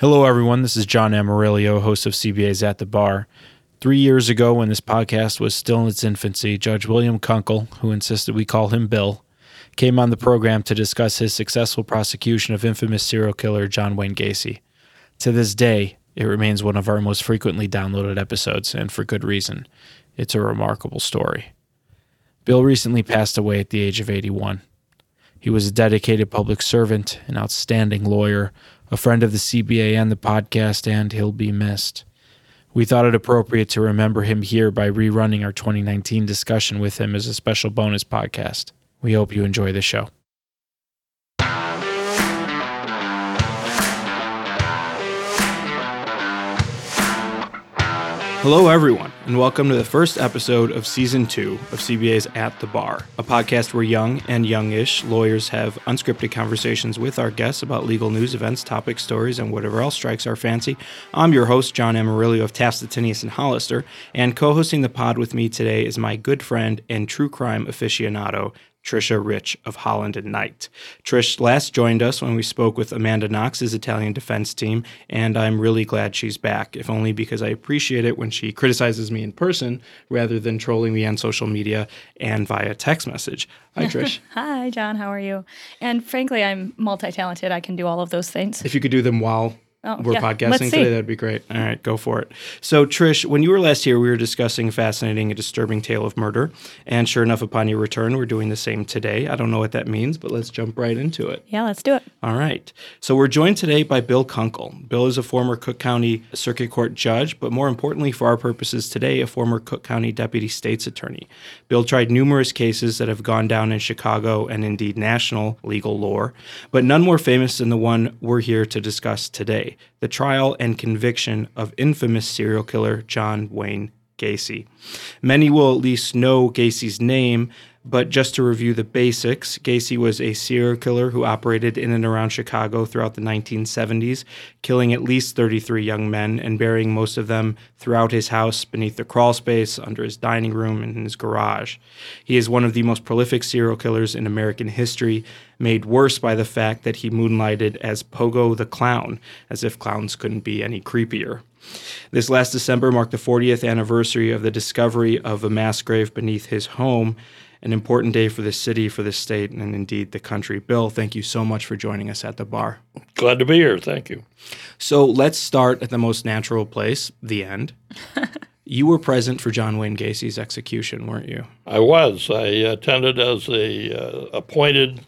Hello, everyone. This is John Amarilio, host of CBA's At the Bar. Three years ago, when this podcast was still in its infancy, Judge William Kunkel, who insisted we call him Bill, came on the program to discuss his successful prosecution of infamous serial killer John Wayne Gacy. To this day, it remains one of our most frequently downloaded episodes, and for good reason. It's a remarkable story. Bill recently passed away at the age of 81. He was a dedicated public servant, an outstanding lawyer, a friend of the CBA and the podcast, and he'll be missed. We thought it appropriate to remember him here by rerunning our 2019 discussion with him as a special bonus podcast. We hope you enjoy the show. Hello, everyone, and welcome to the first episode of season two of CBA's At the Bar, a podcast where young and youngish lawyers have unscripted conversations with our guests about legal news, events, topics, stories, and whatever else strikes our fancy. I'm your host, John Amarilio of Taft Stettinius and Hollister, and co hosting the pod with me today is my good friend and true crime aficionado, Trisha Rich of Holland and Knight. Trish last joined us when we spoke with Amanda Knox's Italian defense team, and I'm really glad she's back, if only because I appreciate it when she criticizes me in person rather than trolling me on social media and via text message. Hi, Trish. Hi, John. How are you? And frankly, I'm multi talented. I can do all of those things. If you could do them while Oh, we're yeah. podcasting Let's see. today, that'd be great. All right, go for it. So, Trish, when you were last here, we were discussing a fascinating and disturbing tale of murder. And sure enough, upon your return, we're doing the same today. I don't know what that means, but let's jump right into it. Yeah, let's do it. All right. So we're joined today by Bill Kunkel. Bill is a former Cook County Circuit Court judge, but more importantly for our purposes today, a former Cook County Deputy State's Attorney. Bill tried numerous cases that have gone down in Chicago and indeed national legal lore, but none more famous than the one we're here to discuss today the trial and conviction of infamous serial killer John Wayne Gacy. Many will at least know Gacy's name, but just to review the basics, Gacy was a serial killer who operated in and around Chicago throughout the 1970s, killing at least 33 young men and burying most of them throughout his house, beneath the crawl space, under his dining room, and in his garage. He is one of the most prolific serial killers in American history, made worse by the fact that he moonlighted as Pogo the Clown, as if clowns couldn't be any creepier. This last December marked the 40th anniversary of the discovery of a mass grave beneath his home, an important day for the city, for the state, and indeed the country. Bill, thank you so much for joining us at the bar. Glad to be here. Thank you. So let's start at the most natural place, the end. you were present for John Wayne Gacy's execution, weren't you? I was. I attended as a uh, appointed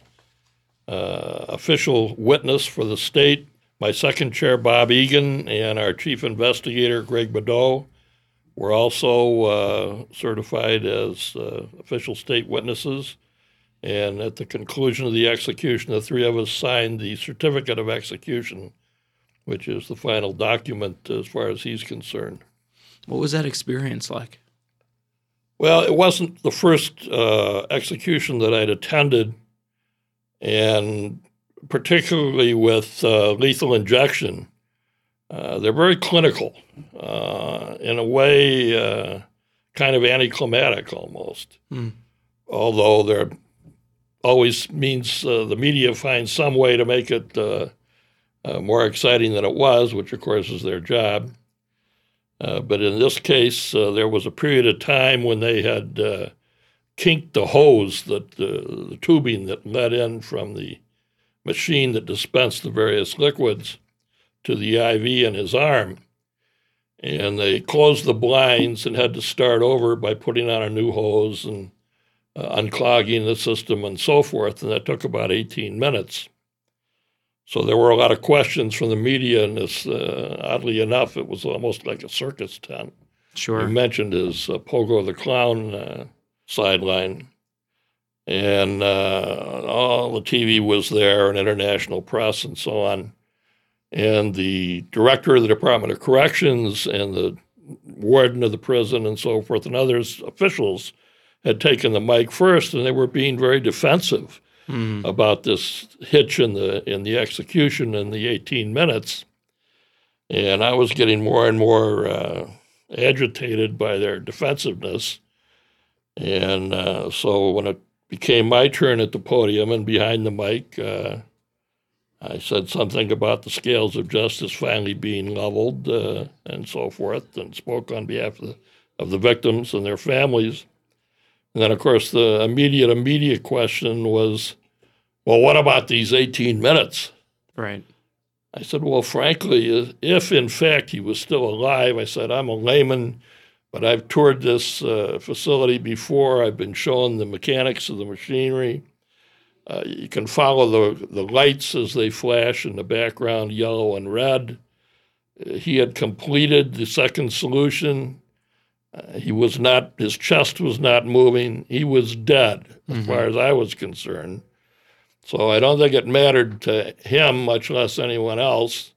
uh, official witness for the state. My second chair, Bob Egan, and our chief investigator, Greg Bedoe, were also uh, certified as uh, official state witnesses. And at the conclusion of the execution, the three of us signed the certificate of execution, which is the final document as far as he's concerned. What was that experience like? Well, it wasn't the first uh, execution that I'd attended, and particularly with uh, lethal injection, uh, they're very clinical, uh, in a way, uh, kind of anticlimactic almost. Hmm. Although there always means uh, the media finds some way to make it uh, uh, more exciting than it was, which of course is their job. Uh, but in this case, uh, there was a period of time when they had uh, kinked the hose, that uh, the tubing that led in from the machine that dispensed the various liquids to the IV in his arm. And they closed the blinds and had to start over by putting on a new hose and uh, unclogging the system and so forth. And that took about 18 minutes. So there were a lot of questions from the media, and this, uh, oddly enough, it was almost like a circus tent. Sure. You mentioned his uh, Pogo the Clown uh, sideline. And uh, all the TV was there, and international press, and so on. And the director of the Department of Corrections and the warden of the prison, and so forth, and others officials had taken the mic first, and they were being very defensive Hmm. about this hitch in the in the execution in the 18 minutes, and I was getting more and more uh, agitated by their defensiveness, and uh, so when it became my turn at the podium and behind the mic, uh, I said something about the scales of justice finally being leveled uh, and so forth, and spoke on behalf of the, of the victims and their families. And then, of course, the immediate, immediate question was, well, what about these 18 minutes? Right. I said, well, frankly, if in fact he was still alive, I said, I'm a layman, but I've toured this uh, facility before. I've been shown the mechanics of the machinery. Uh, you can follow the, the lights as they flash in the background, yellow and red. Uh, he had completed the second solution. Uh, he was not, his chest was not moving. He was dead, as mm-hmm. far as I was concerned. So I don't think it mattered to him, much less anyone else.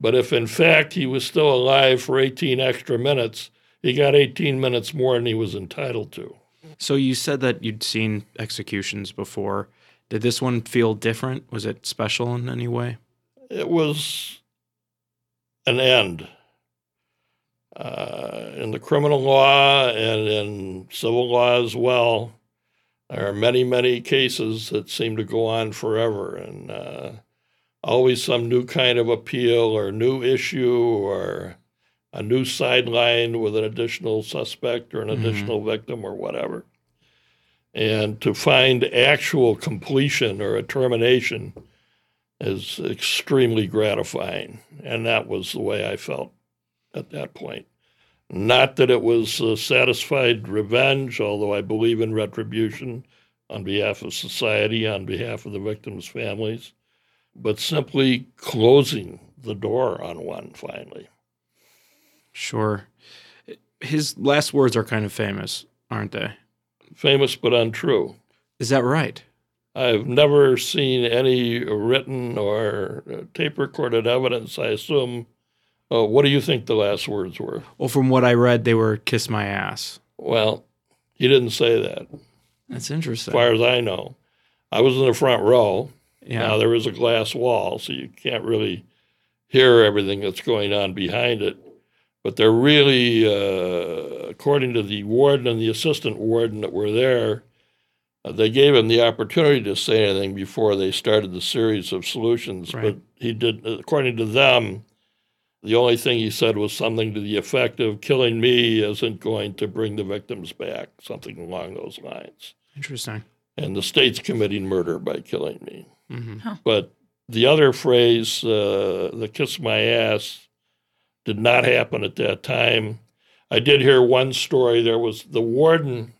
But if in fact he was still alive for 18 extra minutes, he got 18 minutes more than he was entitled to. So you said that you'd seen executions before. Did this one feel different? Was it special in any way? It was an end. Uh, in the criminal law and in civil law as well, there are many, many cases that seem to go on forever, and uh, always some new kind of appeal or new issue or a new sideline with an additional suspect or an mm-hmm. additional victim or whatever and to find actual completion or a termination is extremely gratifying. And that was the way I felt at that point. Not that it was a satisfied revenge, although I believe in retribution on behalf of society, on behalf of the victims' families, but simply closing the door on one finally. Sure. His last words are kind of famous, aren't they? Famous but untrue. Is that right? I've never seen any written or uh, tape recorded evidence. I assume. Uh, what do you think the last words were? Well, from what I read, they were "kiss my ass." Well, he didn't say that. That's interesting. As far as I know, I was in the front row. Yeah. Now there is a glass wall, so you can't really hear everything that's going on behind it. But they're really, uh, according to the warden and the assistant warden that were there, uh, they gave him the opportunity to say anything before they started the series of solutions. Right. But he did, according to them, the only thing he said was something to the effect of killing me isn't going to bring the victims back, something along those lines. Interesting. And the state's committing murder by killing me. Mm-hmm. Huh. But the other phrase, uh, the kiss my ass, did not happen at that time. I did hear one story. There was the warden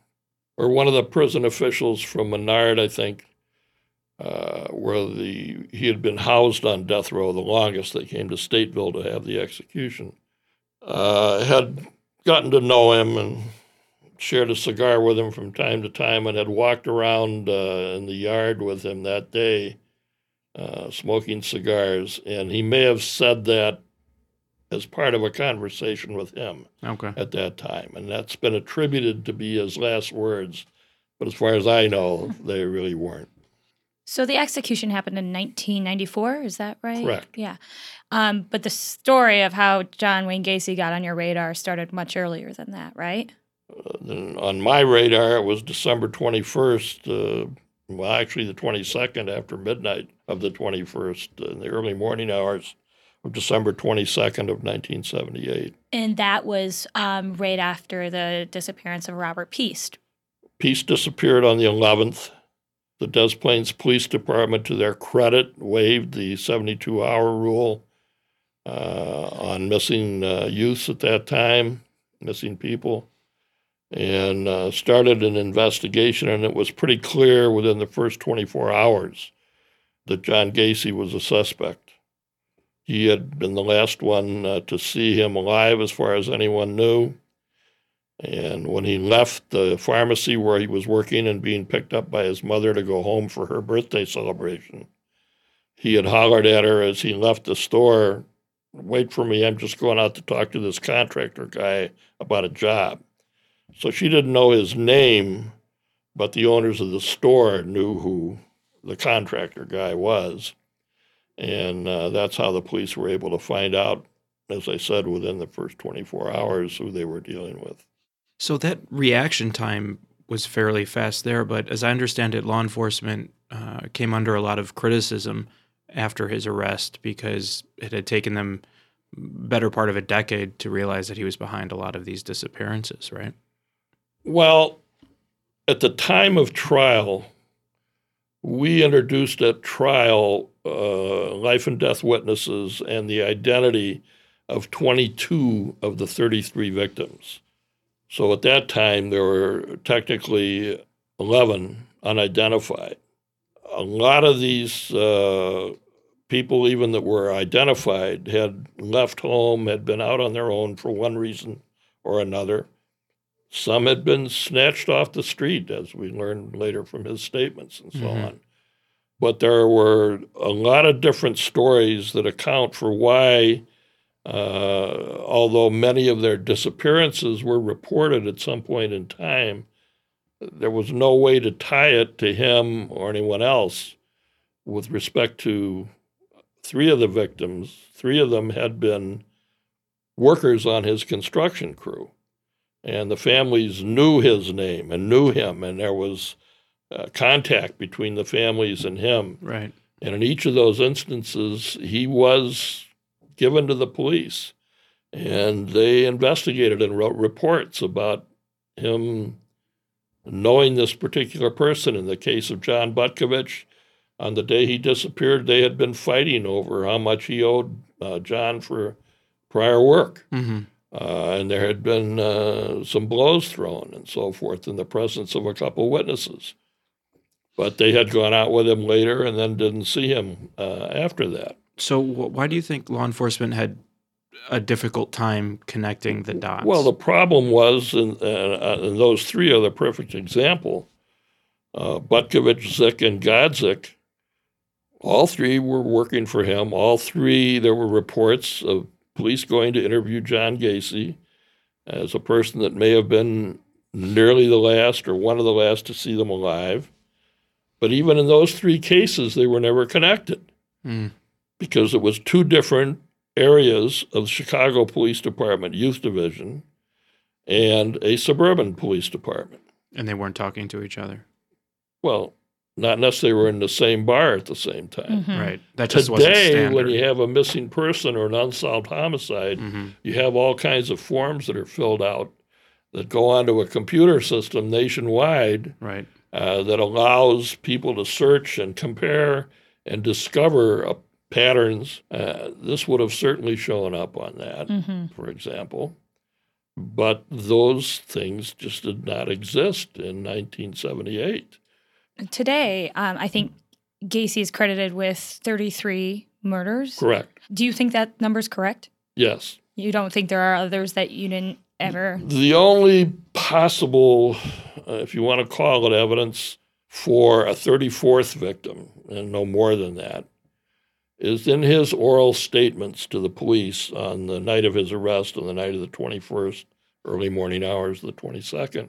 or one of the prison officials from Menard, I think, uh, where the he had been housed on death row the longest. They came to Stateville to have the execution. Uh, had gotten to know him and shared a cigar with him from time to time, and had walked around uh, in the yard with him that day, uh, smoking cigars. And he may have said that as part of a conversation with him okay. at that time. And that's been attributed to be his last words. But as far as I know, they really weren't. So the execution happened in 1994, is that right? Correct. Yeah. Um, but the story of how John Wayne Gacy got on your radar started much earlier than that, right? Uh, on my radar, it was December 21st, uh, well, actually the 22nd after midnight of the 21st, in the early morning hours of December 22nd of 1978. And that was um, right after the disappearance of Robert Piest. Piest disappeared on the 11th. The Des Plaines Police Department, to their credit, waived the 72 hour rule uh, on missing uh, youths at that time, missing people, and uh, started an investigation. And it was pretty clear within the first 24 hours that John Gacy was a suspect. He had been the last one uh, to see him alive, as far as anyone knew. And when he left the pharmacy where he was working and being picked up by his mother to go home for her birthday celebration, he had hollered at her as he left the store, Wait for me, I'm just going out to talk to this contractor guy about a job. So she didn't know his name, but the owners of the store knew who the contractor guy was. And uh, that's how the police were able to find out, as I said, within the first 24 hours who they were dealing with. So that reaction time was fairly fast there, but as I understand it, law enforcement uh, came under a lot of criticism after his arrest because it had taken them better part of a decade to realize that he was behind a lot of these disappearances, right? Well, at the time of trial, we introduced at trial uh, life and death witnesses and the identity of 22 of the 33 victims. So at that time, there were technically 11 unidentified. A lot of these uh, people, even that were identified, had left home, had been out on their own for one reason or another. Some had been snatched off the street, as we learned later from his statements and so Mhm. on. But there were a lot of different stories that account for why, uh, although many of their disappearances were reported at some point in time, there was no way to tie it to him or anyone else with respect to three of the victims. Three of them had been workers on his construction crew and the families knew his name and knew him, and there was uh, contact between the families and him. Right. And in each of those instances, he was given to the police, and they investigated and wrote reports about him knowing this particular person. In the case of John Butkovich, on the day he disappeared, they had been fighting over how much he owed uh, John for prior work. hmm Uh, and there had been uh, some blows thrown and so forth in the presence of a couple witnesses. But they had gone out with him later and then didn't see him uh, after that. So, wh- why do you think law enforcement had a difficult time connecting the dots? Well, the problem was, and, uh, and those three are the perfect example uh, Butkovich, Szyc, and Godzik. All three were working for him. All three, there were reports of police going to interview John Gacy as a person that may have been nearly the last or one of the last to see them alive. But even in those three cases, they were never connected Mm. because it was two different areas of the Chicago Police Department Youth Division and a suburban police department. and they weren't talking to each other. Well, not unless they were in the same bar at the same time. Mhm. Right. That just wasn't Today, when you have a missing person or an unsolved homicide, hmm you have all kinds of forms that are filled out that go onto a computer system nationwide Right. uh, that allows people to search and compare and discover uh, patterns. Uh, this would have certainly shown up on that, Mhm. for example. But those things just did not exist in 1978. Today, um, I think Gacy is credited with 33 murders. Correct. Do you think that number's correct? Yes. You don't think there are others that you didn't ever? The only possible, uh, if you want to call it evidence, for a 34th victim, and no more than that, is in his oral statements to the police on the night of his arrest, on the night of the 21st, early morning hours of the 22nd.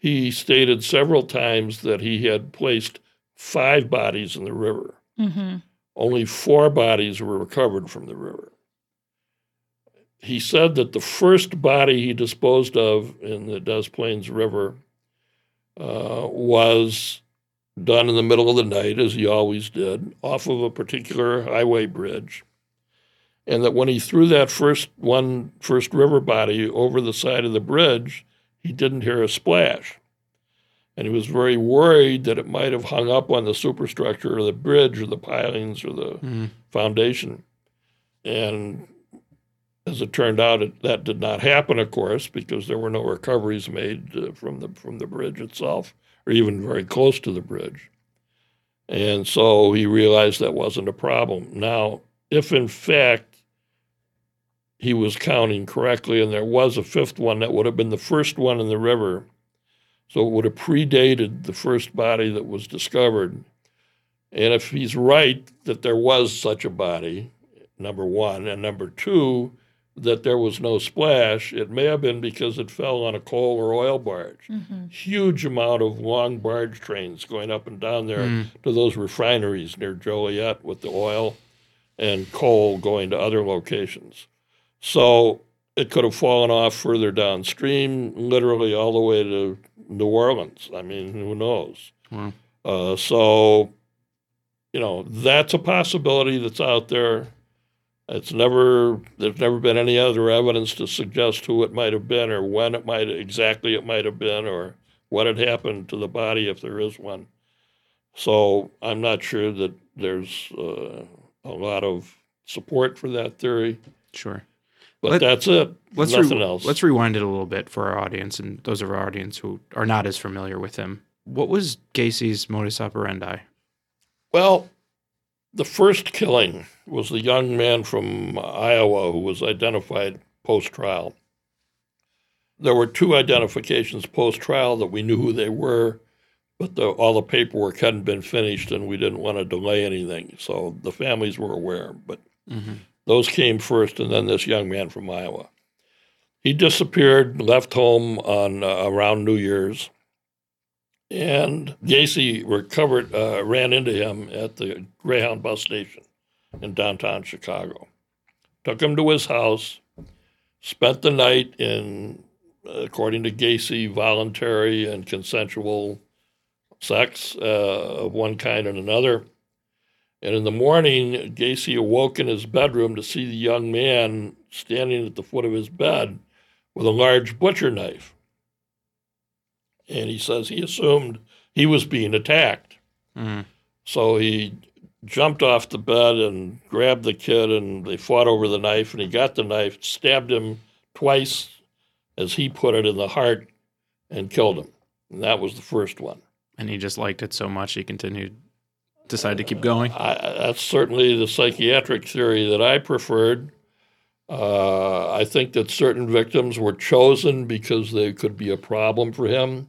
He stated several times that he had placed five bodies in the river. hmm Only four bodies were recovered from the river. He said that the first body he disposed of in the Des Plaines River uh, was done in the middle of the night, as he always did, off of a particular highway bridge. And that when he threw that first one, first river body over the side of the bridge, he didn't hear a splash. And he was very worried that it might have hung up on the superstructure or the bridge or the pilings or the Mhm. foundation. And as it turned out, it, that did not happen, of course, because there were no recoveries made uh, from the from the bridge itself, or even very close to the bridge. And so he realized that wasn't a problem. Now, if in fact he was counting correctly, and there was a fifth one that would have been the first one in the river, so it would have predated the first body that was discovered. And if he's right that there was such a body, number one, and number two, that there was no splash, it may have been because it fell on a coal or oil barge. hmm Huge amount of long barge trains going up and down there Mm. to those refineries near Joliet with the oil and coal going to other locations. So it could have fallen off further downstream, literally all the way to New Orleans. I mean, who knows? Wow. Uh, so you know, that's a possibility that's out there. It's never there's never been any other evidence to suggest who it might have been or when it might exactly it might have been or what had happened to the body if there is one. So I'm not sure that there's uh, a lot of support for that theory, Sure. But Let- that's it. Let's Nothing re- else. Let's rewind it a little bit for our audience and those of our audience who are not as familiar with him. What was Gacy's modus operandi? Well, the first killing was the young man from Iowa who was identified post trial. There were two identifications post trial that we knew who they were, but the, all the paperwork hadn't been finished and we didn't want to delay anything. So the families were aware, but Mm-hmm. Those came first, and then this young man from Iowa. He disappeared, left home on uh, around New Year's, and Gacy recovered, uh, ran into him at the Greyhound bus station in downtown Chicago. Took him to his house, spent the night in, according to Gacy, voluntary and consensual sex uh, of one kind and another. And in the morning, Gacy awoke in his bedroom to see the young man standing at the foot of his bed with a large butcher knife. And he says he assumed he was being attacked. Mm. So he jumped off the bed and grabbed the kid, and they fought over the knife. And he got the knife, stabbed him twice, as he put it, in the heart, and killed him. And that was the first one. And he just liked it so much he continued, decided to keep going. I, that's certainly the psychiatric theory that I preferred. Uh, I think that certain victims were chosen because they could be a problem for him,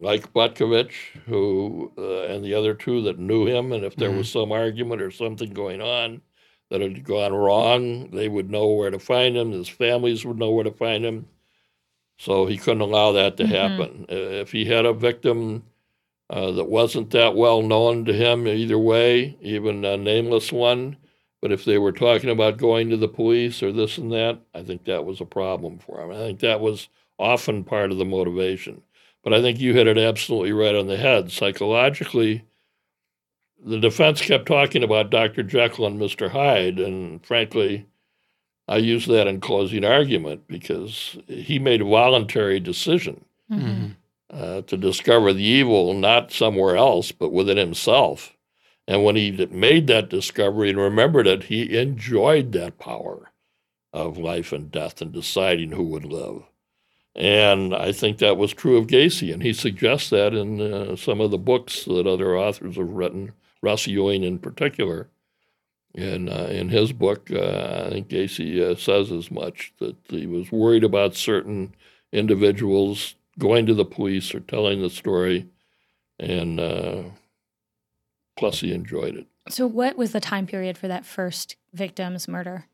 like Butkovich, who uh, and the other two that knew him, and if there was some argument or something going on that had gone wrong, they would know where to find him. His families would know where to find him. So he couldn't allow that to Mhm. happen. Uh, if he had a victim uh, that wasn't that well known to him either way, even a nameless one. But if they were talking about going to the police or this and that, I think that was a problem for him. I think that was often part of the motivation. But I think you hit it absolutely right on the head. Psychologically, the defense kept talking about Dr. Jekyll and Mr. Hyde, and frankly, I use that in closing argument because he made a voluntary decision Mhm. Uh, to discover the evil not somewhere else but within himself. And when he made that discovery and remembered it, he enjoyed that power of life and death and deciding who would live. And I think that was true of Gacy, and he suggests that in uh, some of the books that other authors have written, Russ Ewing in particular. In, uh, in his book, uh, I think Gacy uh, says as much that he was worried about certain individuals going to the police or telling the story, and uh, plus he enjoyed it. So, what was the time period for that first victim's murder?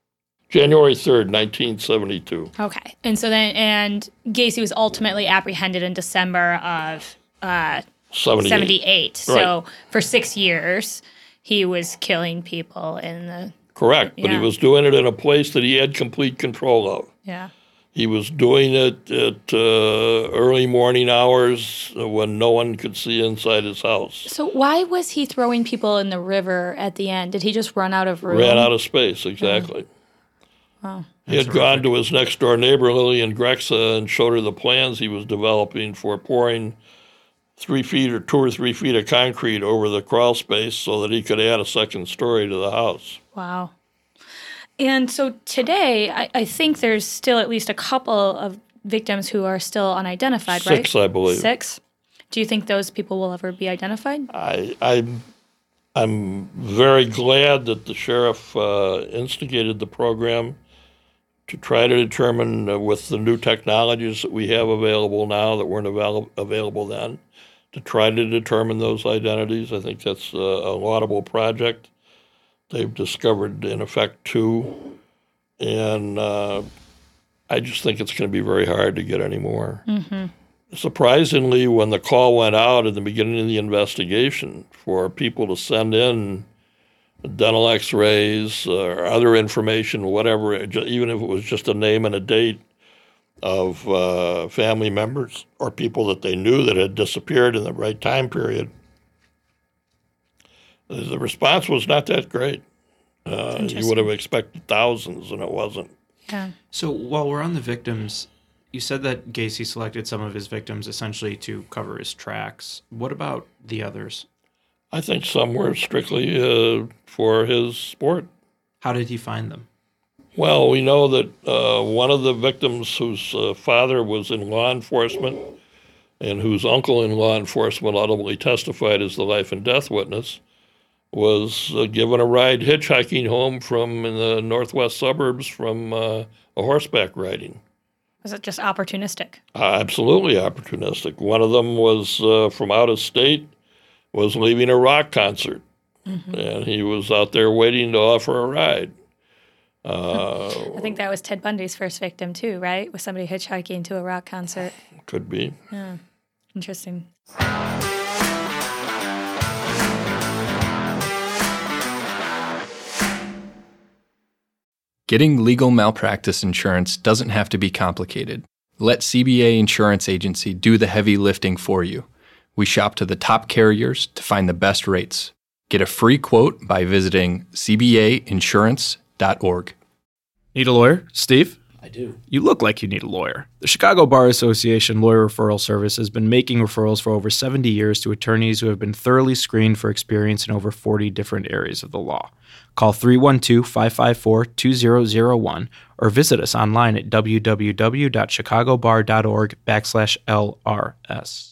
January 3rd, 1972. Okay. And so then, and Gacy was ultimately apprehended in December of uh, 78. 78. So, for six years, he was killing people in the, Correct, but he was doing it in a place that he had complete control of. yeah. He was doing it at uh, early morning hours when no one could see inside his house. So, why was he throwing people in the river at the end? Did he just run out of room? Ran out of space, exactly. Wow. He had gone to his next door neighbor, Lillian Grexa, and showed her the plans he was developing for pouring three feet or two or three feet of concrete over the crawl space so that he could add a second story to the house. Wow. And so today, I, I think there's still at least a couple of victims who are still unidentified, right? Six, I believe. Six. Do you think those people will ever be identified? I, I'm, I'm very glad that the sheriff uh, instigated the program to try to determine uh, with the new technologies that we have available now that weren't avail- available then, to try to determine those identities. I think that's a, a laudable project. They've discovered, in effect, two, and uh, I just think it's going to be very hard to get any more. Surprisingly, when the call went out at the beginning of the investigation for people to send in dental x rays or other information, whatever, even if it was just a name and a date of uh, family members or people that they knew that had disappeared in the right time period, The response was not that great. Uh, you would have expected thousands, and it wasn't. Yeah. So while we're on the victims, you said that Gacy selected some of his victims essentially to cover his tracks. What about the others? I think some were strictly uh, for his sport. How did he find them? Well, we know that uh, one of the victims whose uh, father was in law enforcement and whose uncle in law enforcement ultimately testified as the life and death witness was uh, given a ride hitchhiking home from in the northwest suburbs from uh, a horseback riding. Was it just opportunistic? absolutely opportunistic. One of them was uh, from out of state, was leaving a rock concert, Mm-hmm. and he was out there waiting to offer a ride. Uh, I think that was Ted Bundy's first victim too, right? Was somebody hitchhiking to a rock concert? could be. Yeah. Interesting. Getting legal malpractice insurance doesn't have to be complicated. Let CBA Insurance Agency do the heavy lifting for you. We shop to the top carriers to find the best rates. Get a free quote by visiting cbainsurance.org. Need a lawyer? Steve? I do. You look like you need a lawyer. The Chicago Bar Association Lawyer Referral Service has been making referrals for over 70 years to attorneys who have been thoroughly screened for experience in over 40 different areas of the law. Call 312 554 2001 or visit us online at www.chicagobar.org backslash LRS.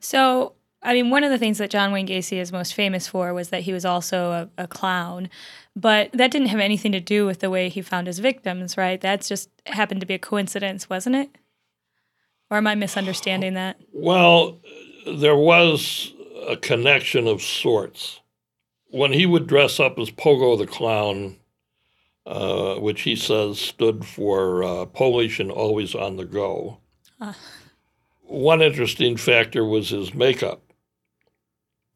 So, I mean, one of the things that John Wayne Gacy is most famous for was that he was also a, a clown, but that didn't have anything to do with the way he found his victims, right? That's just happened to be a coincidence, wasn't it? Or am I misunderstanding that? Well, there was a connection of sorts. When he would dress up as Pogo the Clown, uh, which he says stood for uh, Polish and always on the go, one interesting factor was his makeup.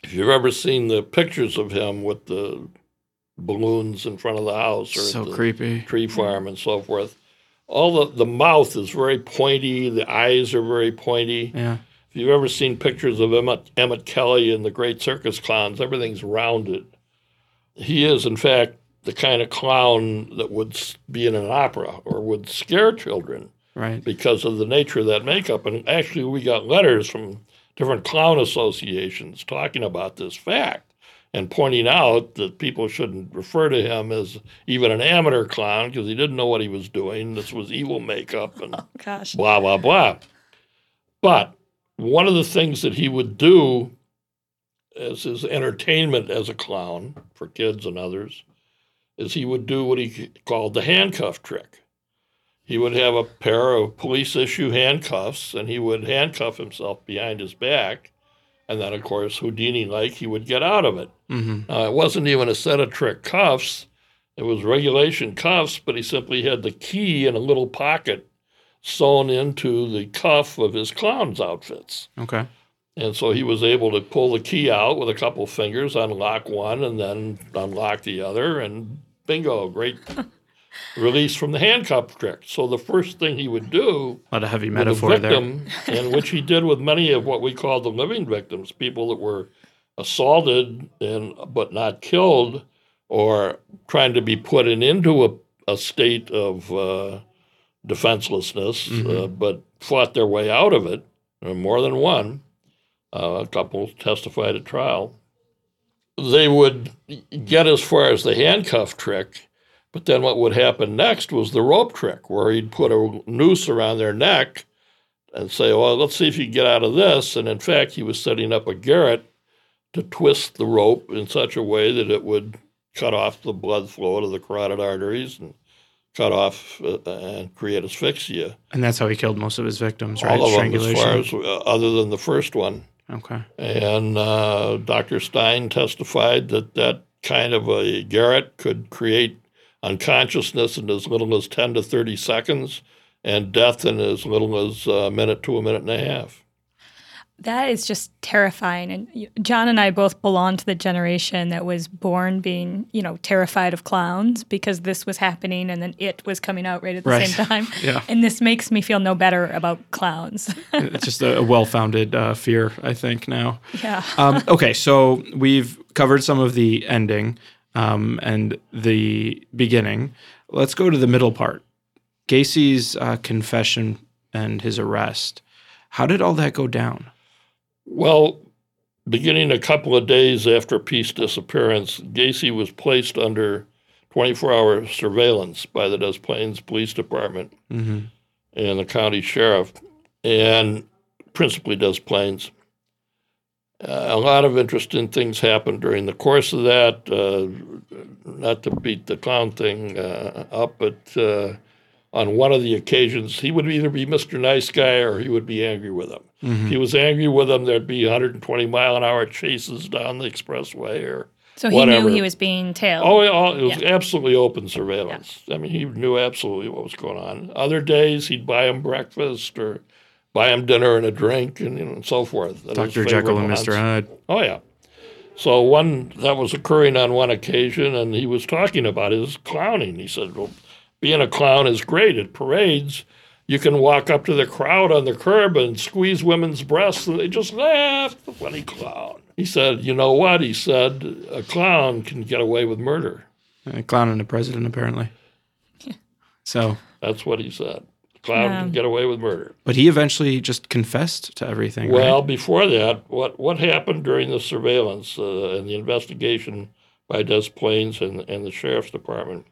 If you've ever seen the pictures of him with the balloons in front of the house or So the creepy. tree farm and so forth, all the, the mouth is very pointy, the eyes are very pointy. Yeah. If you've ever seen pictures of Emmett, Emmett Kelly and the Great Circus Clowns, everything's rounded. He is, in fact, the kind of clown that would be in an opera or would scare children Right. because of the nature of that makeup. And actually, we got letters from different clown associations talking about this fact and pointing out that people shouldn't refer to him as even an amateur clown because he didn't know what he was doing. This was evil makeup and oh, Gosh. blah, blah, blah. But one of the things that he would do as his entertainment as a clown for kids and others is he would do what he called the handcuff trick. He would have a pair of police issue handcuffs and he would handcuff himself behind his back. And then, of course, Houdini like, he would get out of it. Mm-hmm. Uh, it wasn't even a set of trick cuffs. It was regulation cuffs, but he simply had the key in a little pocket sewn into the cuff of his clown's outfits. Okay. And so he was able to pull the key out with a couple fingers, unlock one, and then unlock the other, and bingo, great release from the handcuff trick. So the first thing he would do A lot of heavy with metaphor a there. victim, and which he did with many of what we call the living victims, people that were assaulted and but not killed, or trying to be put in, into a, a state of uh, defenselessness, uh, but fought their way out of it. uh, More than one, uh, a couple testified at trial. They would get as far as the handcuff trick, but then what would happen next was the rope trick, where he'd put a noose around their neck and say, Well, let's see if you can get out of this. And in fact, he was setting up a garrote to twist the rope in such a way that it would cut off the blood flow to the carotid arteries and cut off uh, and create asphyxia. And that's how he killed most of his victims, right? All of them, as far as uh, other than the first one. okay. And uh, Dr. Stein testified that that kind of a garrote could create unconsciousness in as little as 10 to 30 seconds and death in as little as a minute to a minute and a half. That is just terrifying. And John and I both belong to the generation that was born being, you know, terrified of clowns because this was happening and then it was coming out right at the Right. same time. Yeah. And this makes me feel no better about clowns. it's just a, a well-founded uh, fear, I think now. yeah. Um, okay, so we've covered some of the ending um, and the beginning. Let's go to the middle part. Gacy's uh, confession and his arrest. How did all that go down? Well, beginning a couple of days after Piest's disappearance, Gacy was placed under 24 hour surveillance by the Des Plaines Police Department hmm and the county sheriff, and principally Des Plaines. Uh, a lot of interesting things happened during the course of that. Uh, not to beat the clown thing uh, up, but uh, on one of the occasions, he would either be Mr. Nice Guy or he would be angry with him. If he was angry with him, there'd be 120 mile an hour chases down the expressway or So he whatever. knew he was being tailed. Oh, yeah, oh, it was absolutely open surveillance. I mean, he knew absolutely what was going on. Other days, he'd buy him breakfast or buy him dinner and a drink and, you know, and so forth. That Dr. Jekyll and Mr. haunts. Hyde. Oh, yeah. So one that was occurring on one occasion, and he was talking about his clowning. He said, "Well, being a clown is great at parades. You can walk up to the crowd on the curb and squeeze women's breasts, and they just laugh. The funny clown." He said, "You know what?" He said, "A clown can get away with murder." Uh, clowning the president, apparently. So, That's what he said. A clown Yeah. can get away with murder. but he eventually just confessed to everything. Well, right? before that, what, what happened during the surveillance uh, and the investigation by Des Plaines and, and the sheriff's department?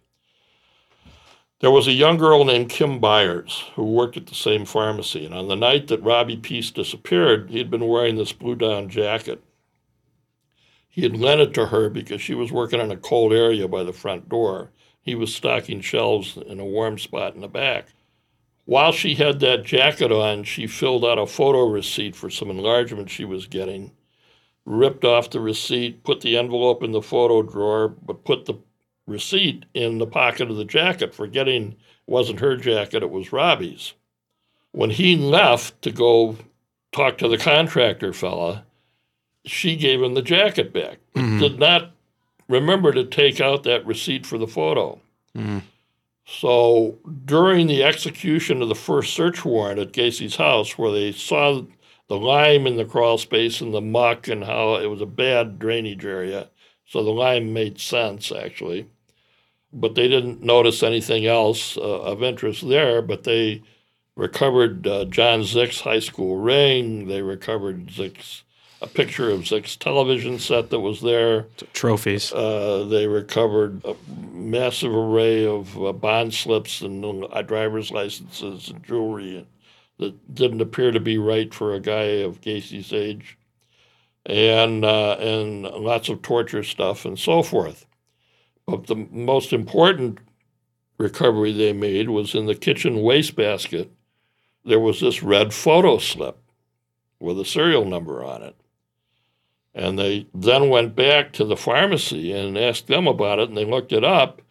There was a young girl named Kim Byers who worked at the same pharmacy. And on the night that Robbie Piest disappeared, he had been wearing this blue down jacket. He had lent it to her because she was working in a cold area by the front door. He was stocking shelves in a warm spot in the back. While she had that jacket on, she filled out a photo receipt for some enlargement she was getting, ripped off the receipt, put the envelope in the photo drawer, but put the receipt in the pocket of the jacket, forgetting it wasn't her jacket, it was Robbie's. When he left to go talk to the contractor fella, she gave him the jacket back, Mhm. did not remember to take out that receipt for the photo. Mhm. So during the execution of the first search warrant at Gacy's house, where they saw the lime in the crawl space and the muck and how it was a bad drainage area, so the lime made sense actually, but they didn't notice anything else uh, of interest there. But they recovered uh, John Szyc's high school ring. They recovered Szyc's a picture of Szyc's television set that was there. trophies. Uh, they recovered a massive array of uh, bond slips and uh, driver's licenses and jewelry that didn't appear to be right for a guy of Gacy's age, and uh, and lots of torture stuff and so forth. But the most important recovery they made was in the kitchen wastebasket. There was this red photo slip with a serial number on it. And they then went back to the pharmacy and asked them about it, and they looked it up.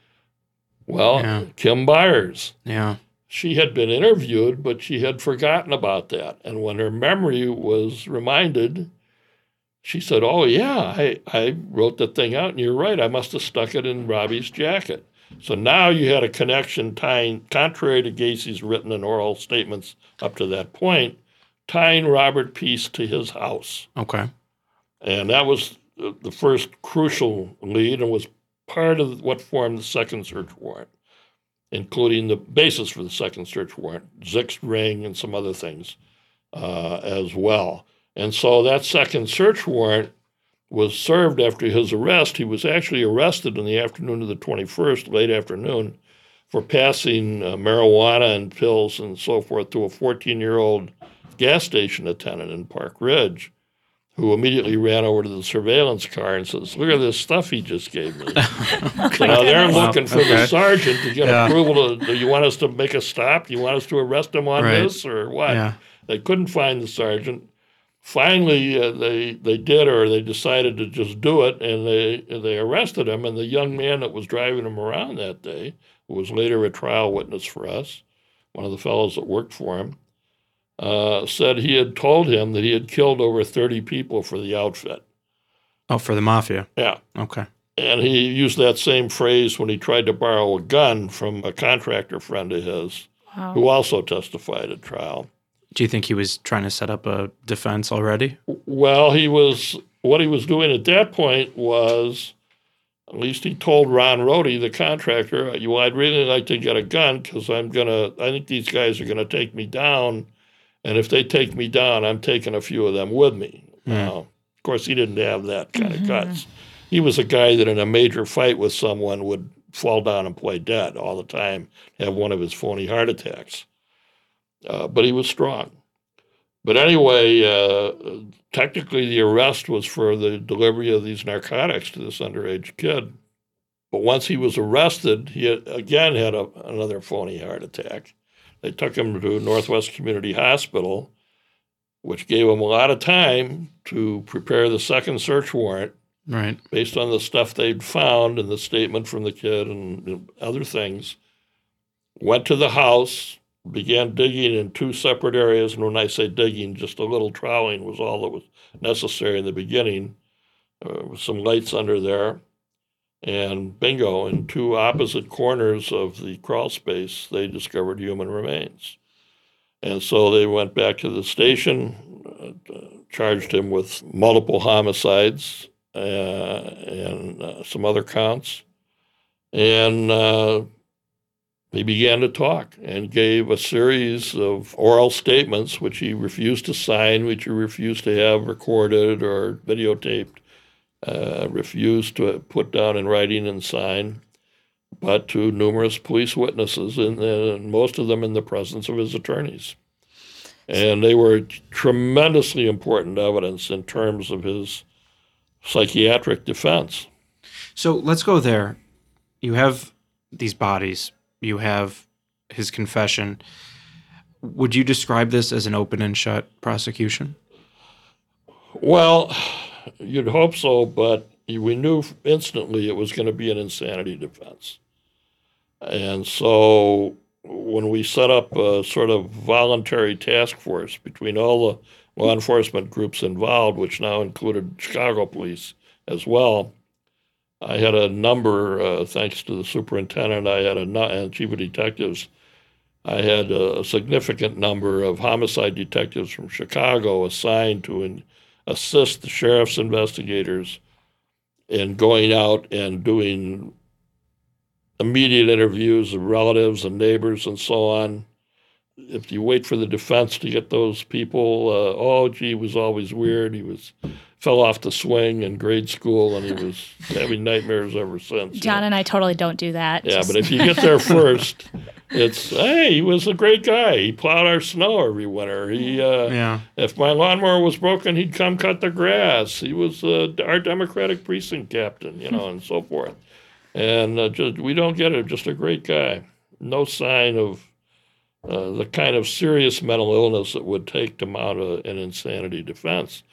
Well, Yeah. Kim Byers. Yeah. She had been interviewed, but she had forgotten about that. And when her memory was reminded, she said, Oh, yeah, I, I wrote the thing out, and you're right. I must have stuck it in Robbie's jacket. So now you had a connection tying, contrary to Gacy's written and oral statements up to that point, tying Robert Piest to his house. Okay. And that was the first crucial lead and was part of what formed the second search warrant, including the basis for the second search warrant, Szyc's ring and some other things uh, as well. And so that second search warrant was served after his arrest. He was actually arrested in the afternoon of the 21st, late afternoon, for passing uh, marijuana and pills and so forth to a 14 year old gas station attendant in Park Ridge who immediately ran over to the surveillance car and says, "Look at this stuff he just gave me." so now they're Wow, looking for okay. the sergeant to get Yeah. approval. To, do you want us to make a stop? Do you want us to arrest him on Right. this or what? Yeah. They couldn't find the sergeant. Finally, uh, they they did, or they decided to just do it, and they they arrested him. And the young man that was driving him around that day, who was later a trial witness for us, one of the fellows that worked for him, uh, said he had told him that he had killed over 30 people for the outfit. Oh, for the mafia. Yeah. Okay. And he used that same phrase when he tried to borrow a gun from a contractor friend of his Wow. who also testified at trial. Do you think he was trying to set up a defense already? Well, he was what he was doing at that point was at least he told Ron Rohde, the contractor, "You, I'd really like to get a gun because I'm gonna. I think these guys are gonna take me down, and if they take me down, I'm taking a few of them with me." Now, of course, he didn't have that kind of guts. He was a guy that in a major fight with someone would fall down and play dead all the time, have one of his phony heart attacks. Uh, but he was strong. But anyway, uh, technically the arrest was for the delivery of these narcotics to this underage kid. But once he was arrested, he had, again had a, another phony heart attack. They took him to Northwest Community Hospital, which gave him a lot of time to prepare the second search warrant Right. based on the stuff they'd found and the statement from the kid and other things. Went to the house, began digging in two separate areas. And when I say digging, just a little troweling was all that was necessary in the beginning, uh, with some lights under there. And bingo, in two opposite corners of the crawl space, they discovered human remains. And so they went back to the station, uh, charged him with multiple homicides uh, and uh, some other counts. And uh, he began to talk and gave a series of oral statements, which he refused to sign, which he refused to have recorded or videotaped, uh, refused to put down in writing and sign, but to numerous police witnesses, and, and most of them in the presence of his attorneys. And they were tremendously important evidence in terms of his psychiatric defense. So let's go there. You have these bodies, you have his confession. Would you describe this as an open and shut prosecution? Well, you'd hope so, but we knew instantly it was going to be an insanity defense. And so when we set up a sort of voluntary task force between all the law enforcement groups involved, which now included Chicago police as well, I had a number, uh, thanks to the superintendent, I had a and chief of detectives. I had a significant number of homicide detectives from Chicago assigned to in, assist the sheriff's investigators in going out and doing immediate interviews of relatives and neighbors and so on. If you wait for the defense to get those people, uh, oh, gee, he was always weird. He was fell off the swing in grade school, and he was having nightmares ever since. John and I totally don't do that. Yeah, Just- but if you get there first, it's hey, he was a great guy. He plowed our snow every winter. He, uh, Yeah. if my lawnmower was broken, he'd come cut the grass. He was uh, our Democratic precinct captain, you know, and so forth. And uh, just we don't get it. Just a great guy. No sign of uh, the kind of serious mental illness it would take to mount a, an insanity defense.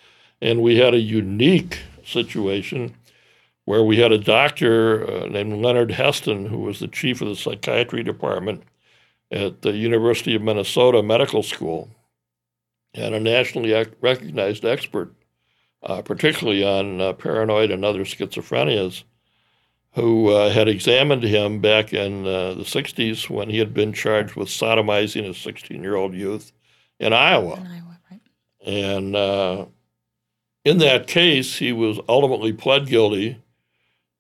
And we had a unique situation where we had a doctor uh, named Leonard Heston, who was the chief of the psychiatry department at the University of Minnesota Medical School, and a nationally ac- recognized expert, uh, particularly on uh, paranoid and other schizophrenias, who uh, had examined him back in uh, the 60s when he had been charged with sodomizing a 16 year old youth in Iowa. In Iowa, right. And uh, in that case, he was ultimately pled guilty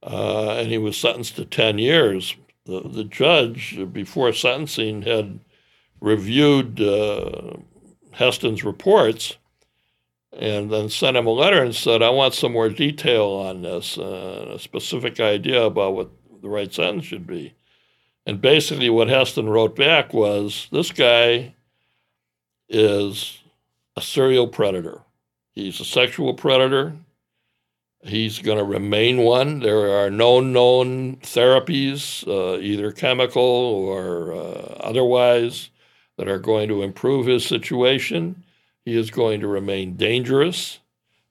uh, and he was sentenced to 10 years. The, the judge, before sentencing, had reviewed uh, Heston's reports and then sent him a letter and said, I want some more detail on this, uh, a specific idea about what the right sentence should be. And basically, what Heston wrote back was this guy is a serial predator. He's a sexual predator. He's going to remain one. There are no known therapies, uh, either chemical or uh, otherwise, that are going to improve his situation. He is going to remain dangerous,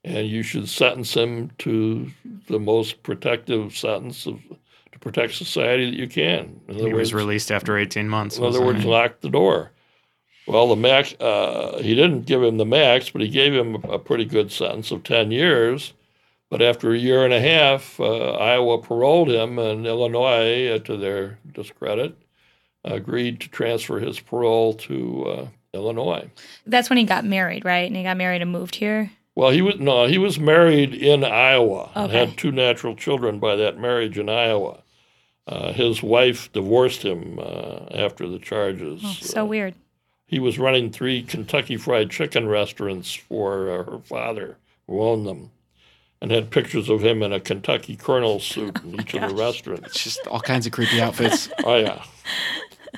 and you should sentence him to the most protective sentence of, to protect society that you can. In He was words, released after 18 months. in other words, lock the door. Well, the max, uh, he didn't give him the max, but he gave him a pretty good sentence of 10 years. But after a year and a half, uh, Iowa paroled him, and Illinois, uh, to their discredit, agreed to transfer his parole to uh, Illinois. That's when he got married, right? And he got married and moved here. Well, he was no, he was married in Iowa and Okay. had two natural children by that marriage in Iowa. Uh, his wife divorced him uh, after the charges. Oh, so weird. he was running three Kentucky Fried Chicken restaurants for uh, her father, who owned them, and had pictures of him in a Kentucky Colonel suit in each of the restaurants. It's just all kinds of creepy outfits. Oh yeah.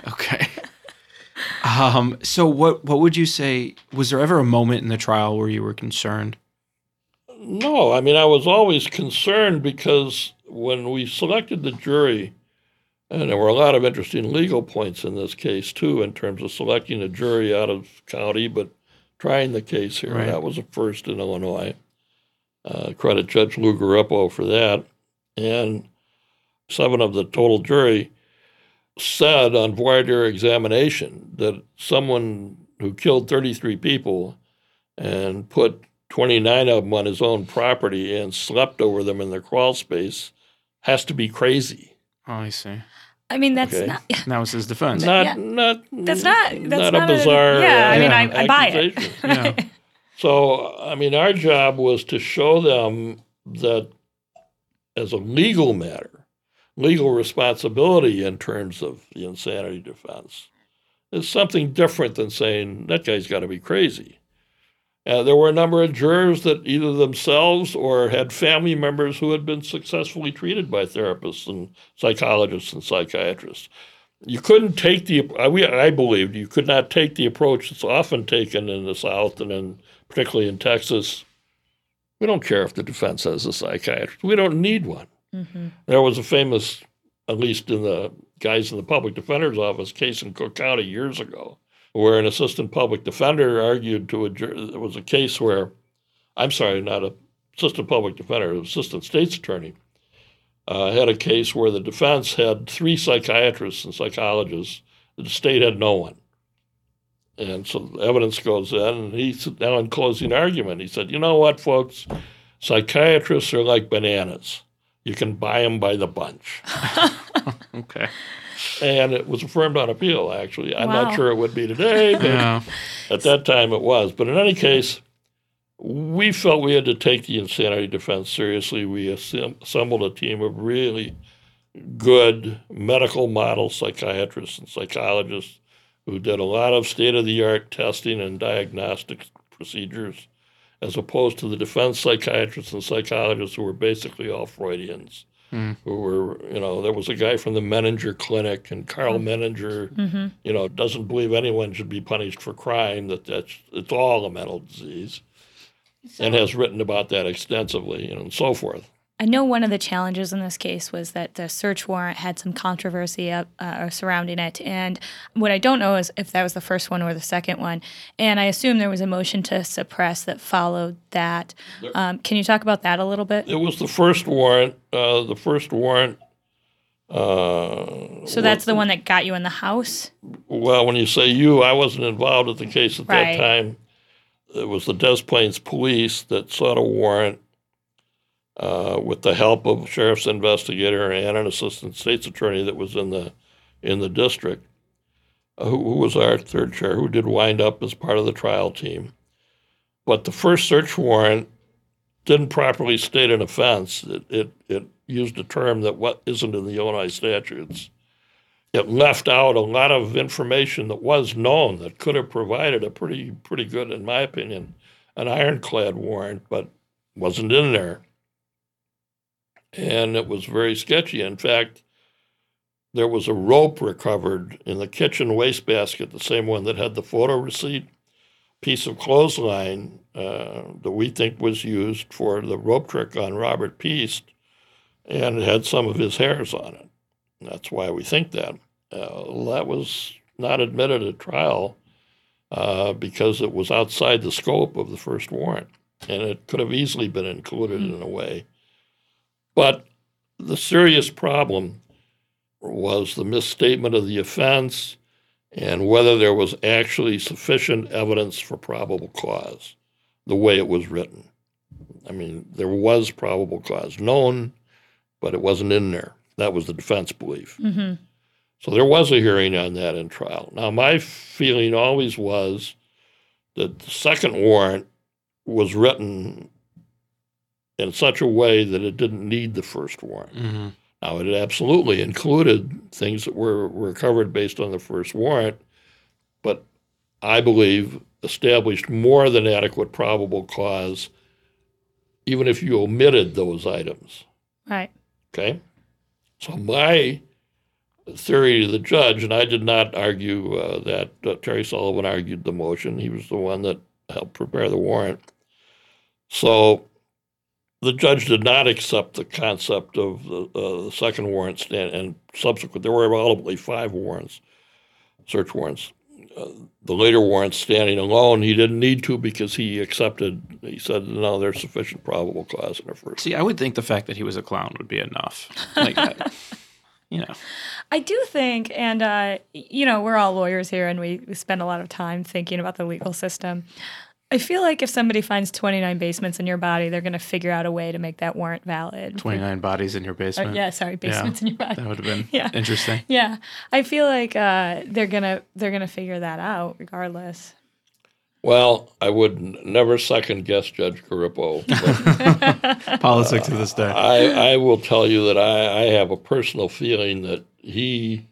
Okay. Um, so what what would you say was there ever a moment in the trial where you were concerned? No, I mean, I was always concerned because when we selected the jury, and there were a lot of interesting legal points in this case, too, in terms of selecting a jury out of county, but trying the case here. Right. That was a first in Illinois. Uh, credit Judge Lou Garippo for that. And seven of the total jury said on voir dire examination that someone who killed 33 people and put 29 of them on his own property and slept over them in their crawl space has to be crazy. Oh, I see. I mean, that's Okay. not. And that was his defense. Not, Yeah. not, That's not- that's not, not a a- bizarre. yeah, I mean, uh, I- I buy it. accusation. Yeah. So, I mean, our job was to show them that as a legal matter, legal responsibility in terms of the insanity defense is something different than saying that guy's got to be crazy. Uh, there were a number of jurors that either themselves or had family members who had been successfully treated by therapists and psychologists and psychiatrists. You couldn't take the, I, we, I believed you could not take the approach that's often taken in the South and in, particularly in Texas. We don't care if the defense has a psychiatrist. We don't need one. hmm There was a famous, at least in the guys in the public defender's office, case in Cook County years ago, where an assistant public defender argued to a jury. There was a case where, I'm sorry, not a assistant public defender, an assistant state's attorney, uh, had a case where the defense had three psychiatrists and psychologists. The state had no one. And so the evidence goes in, and he said, now in closing argument, he said, "You know what, folks? Psychiatrists are like bananas. You can buy them by the bunch." Okay. and it was affirmed on appeal. Actually, I'm Wow. not sure it would be today, but Yeah. at that time it was. But in any case, we felt we had to take the insanity defense seriously. We assemb- assembled a team of really good medical model psychiatrists and psychologists who did a lot of state of the art testing and diagnostic procedures, as opposed to the defense psychiatrists and psychologists who were basically all Freudians. Hmm. Who were, you know, there was a guy from the Menninger Clinic, and Karl Menninger hmm you know, doesn't believe anyone should be punished for crime, that that's, it's all a mental disease, and has written about that extensively you know, and so forth. I know one of the challenges in this case was that the search warrant had some controversy up, uh, surrounding it. And what I don't know is if that was the first one or the second one. And I assume there was a motion to suppress that followed that. Um, can you talk about that a little bit? It was the first warrant. Uh, the first warrant. Uh, So that's the one that got you in the house? Well, when you say you, I wasn't involved at the case at Right. that time. It was the Des Plaines police that sought a warrant uh, with the help of a sheriff's investigator and an assistant state's attorney that was in the in the district, uh, who, who was our third chair, who did wind up as part of the trial team. But the first search warrant didn't properly state an offense. It, it, it used a term that what isn't in the Illinois statutes it left out a lot of information that was known that could have provided a pretty pretty good, in my opinion, an ironclad warrant, but wasn't in there. And it was very sketchy. In fact, there was a rope recovered in the kitchen wastebasket, the same one that had the photo receipt, piece of clothesline uh, that we think was used for the rope trick on Robert Piest, and it had some of his hairs on it. That's why we think that. Uh, that was not admitted at trial uh, because it was outside the scope of the first warrant, and it could have easily been included in a way. But the serious problem was the misstatement of the offense and whether there was actually sufficient evidence for probable cause, the way it was written. I mean, there was probable cause known, but it wasn't in there. That was the defense belief. hmm So there was a hearing on that in trial. Now, my feeling always was that the second warrant was written in such a way that it didn't need the first warrant. Mm-hmm. Now, it absolutely included things that were, were covered based on the first warrant, but I believe established more than adequate probable cause, even if you omitted those items. Right. Okay? So, my theory to the judge, and I did not argue uh, that uh, Terry Sullivan argued the motion, he was the one that helped prepare the warrant. So, the judge did not accept the concept of the, uh, the second warrant stand and subsequent. There were ultimately five warrants, search warrants. Uh, the later warrant standing alone, he didn't need to because he accepted. He said, "No, there's sufficient probable cause in the first. See, I would think the fact that he was a clown would be enough. Like, I- you know, I do think, and uh, you know, we're all lawyers here, and we, we spend a lot of time thinking about the legal system. I feel like if somebody finds 29 basements in your body, they're going to figure out a way to make that warrant valid. 29 bodies in your Uh, basement. yeah, sorry, basements in your body. That would have been Yeah. interesting. Yeah, I feel like uh, they're gonna they're gonna figure that out regardless. Well, I would n- never second guess Judge Garippo. But Politics to this day. I, I will tell you that I, I have a personal feeling that he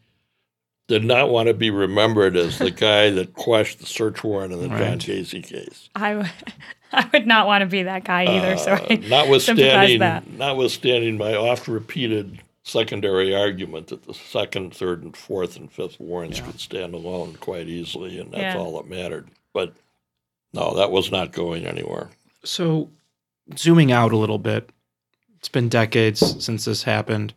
did not want to be remembered as the guy that quashed the search warrant in the John Right. Gacy case. I would I would not want to be that guy either. so Uh, I notwithstanding, that. notwithstanding my oft-repeated secondary argument that the second, third, and fourth and fifth warrants could stand alone quite easily, and that's Yeah. all that mattered. But no, that was not going anywhere. So, zooming out a little bit, it's been decades since this happened.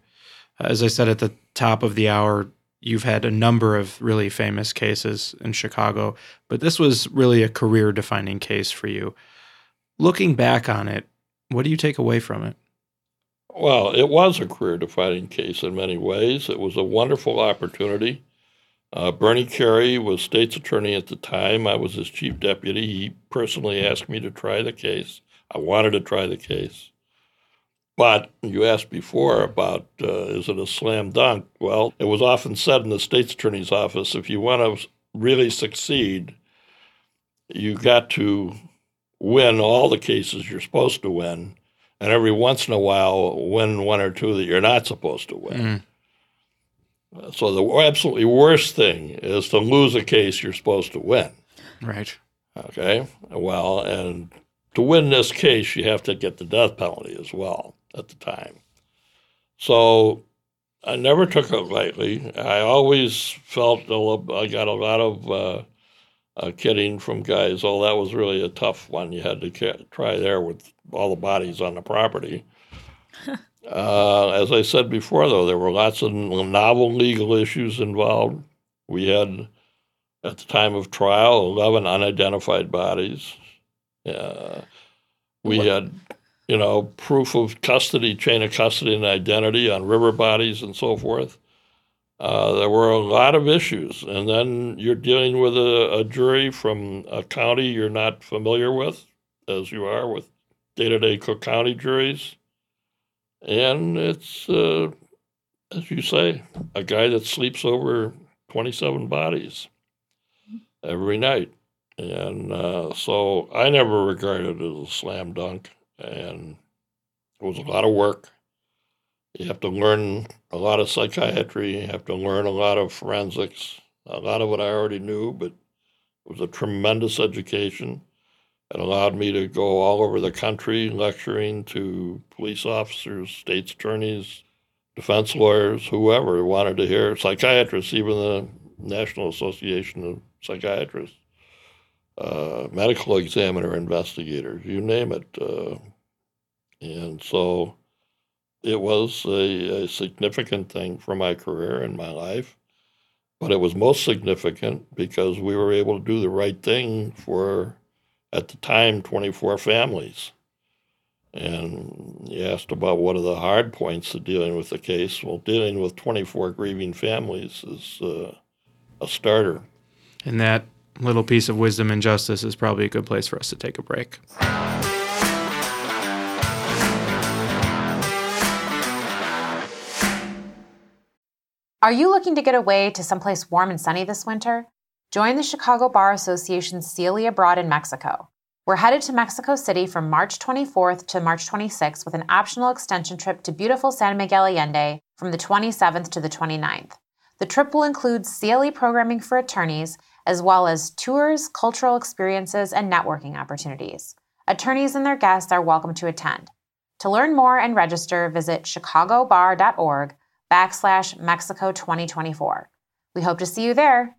As I said at the top of the hour, you've had a number of really famous cases in Chicago, but this was really a career defining case for you. Looking back on it, what do you take away from it? Well, it was a career defining case in many ways. It was a wonderful opportunity. Uh, Bernie Carey was state's attorney at the time. I was his chief deputy. He personally asked me to try the case. I wanted to try the case. But you asked before about uh, is it a slam dunk? Well, it was often said in the state's attorney's office if you want to really succeed, you got to win all the cases you're supposed to win and every once in a while win one or two that you're not supposed to win. Mm, So the absolutely worst thing is to lose a case you're supposed to win. right. Okay, well, and to win this case, you have to get the death penalty as well at the time. So I never took it lightly. I always felt a little, I got a lot of uh, uh, kidding from guys. Oh, that was really a tough one. You had to ca- try there with all the bodies on the property. uh, as I said before, though, there were lots of novel legal issues involved. We had, at the time of trial, 11 unidentified bodies. Uh, we What- had, you know, proof of custody, chain of custody and identity on river bodies and so forth. Uh, there were a lot of issues. And then you're dealing with a, a jury from a county you're not familiar with, as you are with day to day Cook County juries. And it's, uh, as you say, a guy that sleeps over 27 bodies every night. And uh, so I never regarded it as a slam dunk. And it was a lot of work. You have to learn a lot of psychiatry. You have to learn a lot of forensics. A lot of it I already knew, but it was a tremendous education. It allowed me to go all over the country lecturing to police officers, state's attorneys, defense lawyers, whoever wanted to hear, psychiatrists, even the National Association of Psychiatrists, uh, medical examiner investigators, you name it. Uh, and so it was a, a significant thing for my career and my life. But it was most significant because we were able to do the right thing for, at the time, 24 families. And you asked about what are the hard points of dealing with the case. Well, dealing with 24 grieving families is uh, a starter. And that little piece of wisdom and justice is probably a good place for us to take a break. Are you looking to get away to someplace warm and sunny this winter? Join the Chicago Bar Association's CLE Abroad in Mexico. We're headed to Mexico City from March 24th to March 26th with an optional extension trip to beautiful San Miguel Allende from the 27th to the 29th. The trip will include CLE programming for attorneys, as well as tours, cultural experiences, and networking opportunities. Attorneys and their guests are welcome to attend. To learn more and register, visit chicagobar.org backslash Mexico 2024. We hope to see you there.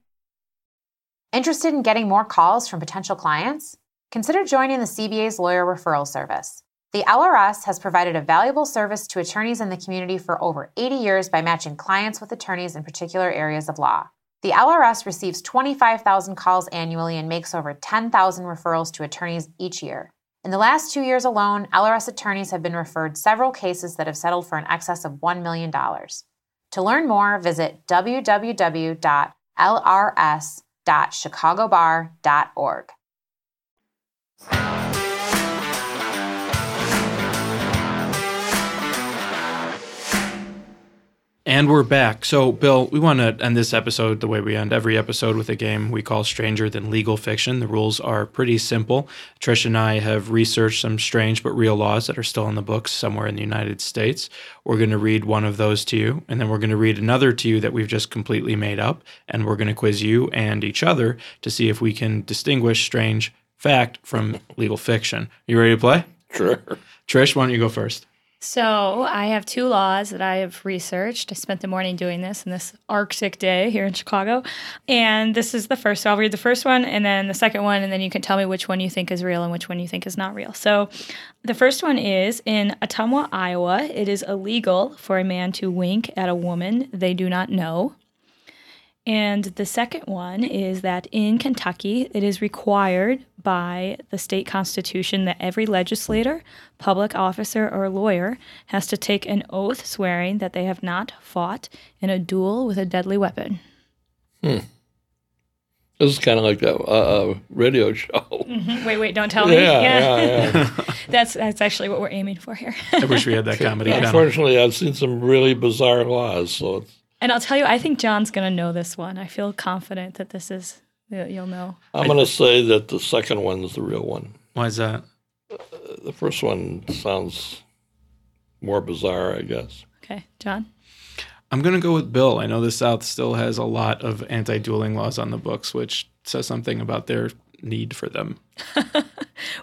Interested in getting more calls from potential clients? Consider joining the CBA's Lawyer Referral Service. The LRS has provided a valuable service to attorneys in the community for over 80 years by matching clients with attorneys in particular areas of law. The LRS receives 25,000 calls annually and makes over 10,000 referrals to attorneys each year. In the last two years alone, LRS attorneys have been referred several cases that have settled for an excess of $1 million. To learn more, visit www.lrs.chicagobar.org. And we're back. So, Bill, we want to end this episode the way we end every episode with a game we call Stranger Than Legal Fiction. The rules are pretty simple. Trish and I have researched some strange but real laws that are still in the books somewhere in the United States. We're going to read one of those to you, and then we're going to read another to you that we've just completely made up. And we're going to quiz you and each other to see if we can distinguish strange fact from legal fiction. You ready to play? Sure. Trish, why don't you go first? So I have two laws that I have researched. I spent the morning doing this in this Arctic day here in Chicago. And this is the first. So I'll read the first one and then the second one, and then you can tell me which one you think is real and which one you think is not real. So the first one is in Ottumwa, Iowa, it is illegal for a man to wink at a woman they do not know. And the second one is that in Kentucky, it is required by the state constitution that every legislator, public officer, or lawyer has to take an oath swearing that they have not fought in a duel with a deadly weapon. Hmm. This is kind of like that uh, radio show. Mm-hmm. Wait, wait, don't tell me. Yeah, yeah, yeah. that's that's actually what we're aiming for here. I wish we had that comedy. Unfortunately, I've seen some really bizarre laws, so it's, and I'll tell you, I think John's gonna know this one. I feel confident that this is that you'll know. I'm going to say that the second one is the real one. Why is that? Uh, the first one sounds more bizarre, I guess. Okay, John. I'm going to go with Bill. I know the South still has a lot of anti dueling laws on the books, which says something about their need for them.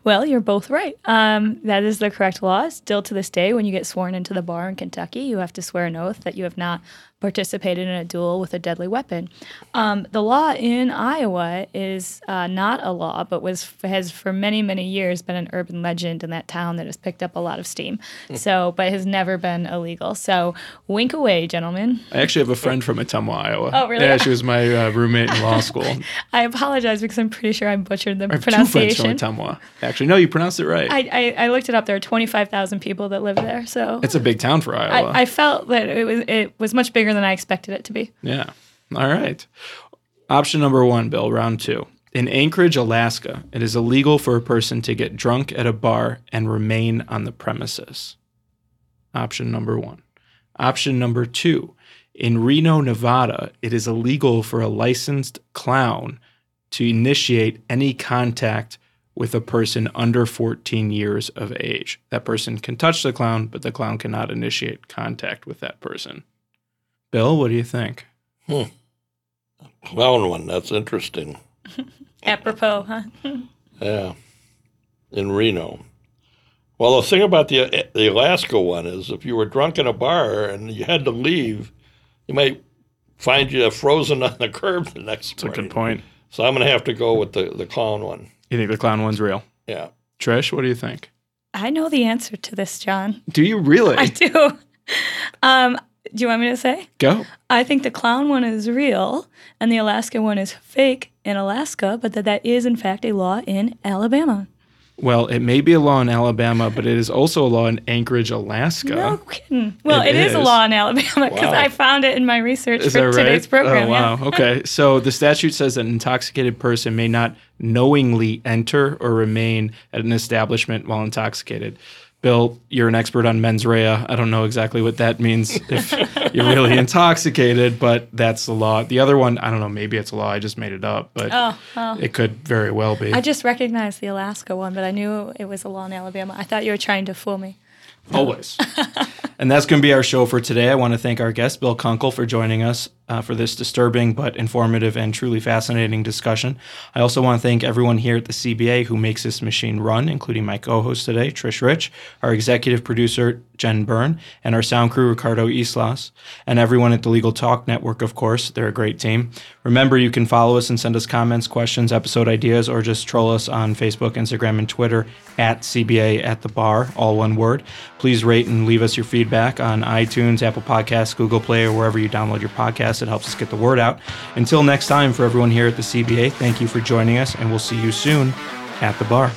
Well, you're both right. Um, that is the correct law. Still to this day, when you get sworn into the bar in Kentucky, you have to swear an oath that you have not participated in a duel with a deadly weapon. Um, the law in Iowa is uh, not a law, but was has for many many years been an urban legend in that town that has picked up a lot of steam. So, but has never been illegal. So, wink away, gentlemen. I actually have a friend from Ottumwa, Iowa. Oh, really? Yeah, she was my uh, roommate in law school. I apologize because I'm pretty sure I butchered the I have two friends pronunciation. Actually, no, you pronounced it right. I, I, I looked it up. There are 25,000 people that live there. So it's a big town for Iowa. I, I felt that it was it was much bigger than I expected it to be. Yeah. All right. Option number one, Bill, round two. In Anchorage, Alaska, it is illegal for a person to get drunk at a bar and remain on the premises. Option number one. Option number two. In Reno, Nevada, it is illegal for a licensed clown to initiate any contact with a person under 14 years of age. That person can touch the clown, but the clown cannot initiate contact with that person. Bill, what do you think? Hmm. Clown one, that's interesting. Apropos, huh? Yeah, in Reno. Well, the thing about the the Alaska one is, if you were drunk in a bar and you had to leave, you might find you frozen on the curb the next That's a good point. So I'm going to have to go with the the clown one. You think the clown one's real? Yeah. Trish, what do you think? I know the answer to this, John. Do you really? I do. Um, do you want me to say? Go. I think the clown one is real and the Alaska one is fake in Alaska, but that that is in fact a law in Alabama. Well, it may be a law in Alabama, but it is also a law in Anchorage, Alaska. No kidding. Well, It it is. a law in Alabama because Wow. I found it in my research Is for right? today's oh, program. Oh, wow. yeah. okay. So the statute says that an intoxicated person may not knowingly enter or remain at an establishment while intoxicated. Bill, you're an expert on mens rea. I don't know exactly what that means if you're really intoxicated, but that's the law. The other one, I don't know, maybe it's a law. I just made it up, but Oh, well. it could very well be. I just recognized the Alaska one, but I knew it was a law in Alabama. I thought you were trying to fool me. Always. and that's going to be our show for today. I want to thank our guest, Bill Kunkel, for joining us uh, for this disturbing but informative and truly fascinating discussion. I also want to thank everyone here at the CBA who makes this machine run, including my co host today, Trish Rich, our executive producer, Jen Byrne, and our sound crew, Ricardo Islas, and everyone at the Legal Talk Network, of course. They're a great team. Remember, you can follow us and send us comments, questions, episode ideas, or just troll us on Facebook, Instagram, and Twitter at CBA at the bar, all one word. Please rate and leave us your feedback on iTunes, Apple Podcasts, Google Play, or wherever you download your podcasts. It helps us get the word out. Until next time, for everyone here at the CBA, thank you for joining us, and we'll see you soon at the bar.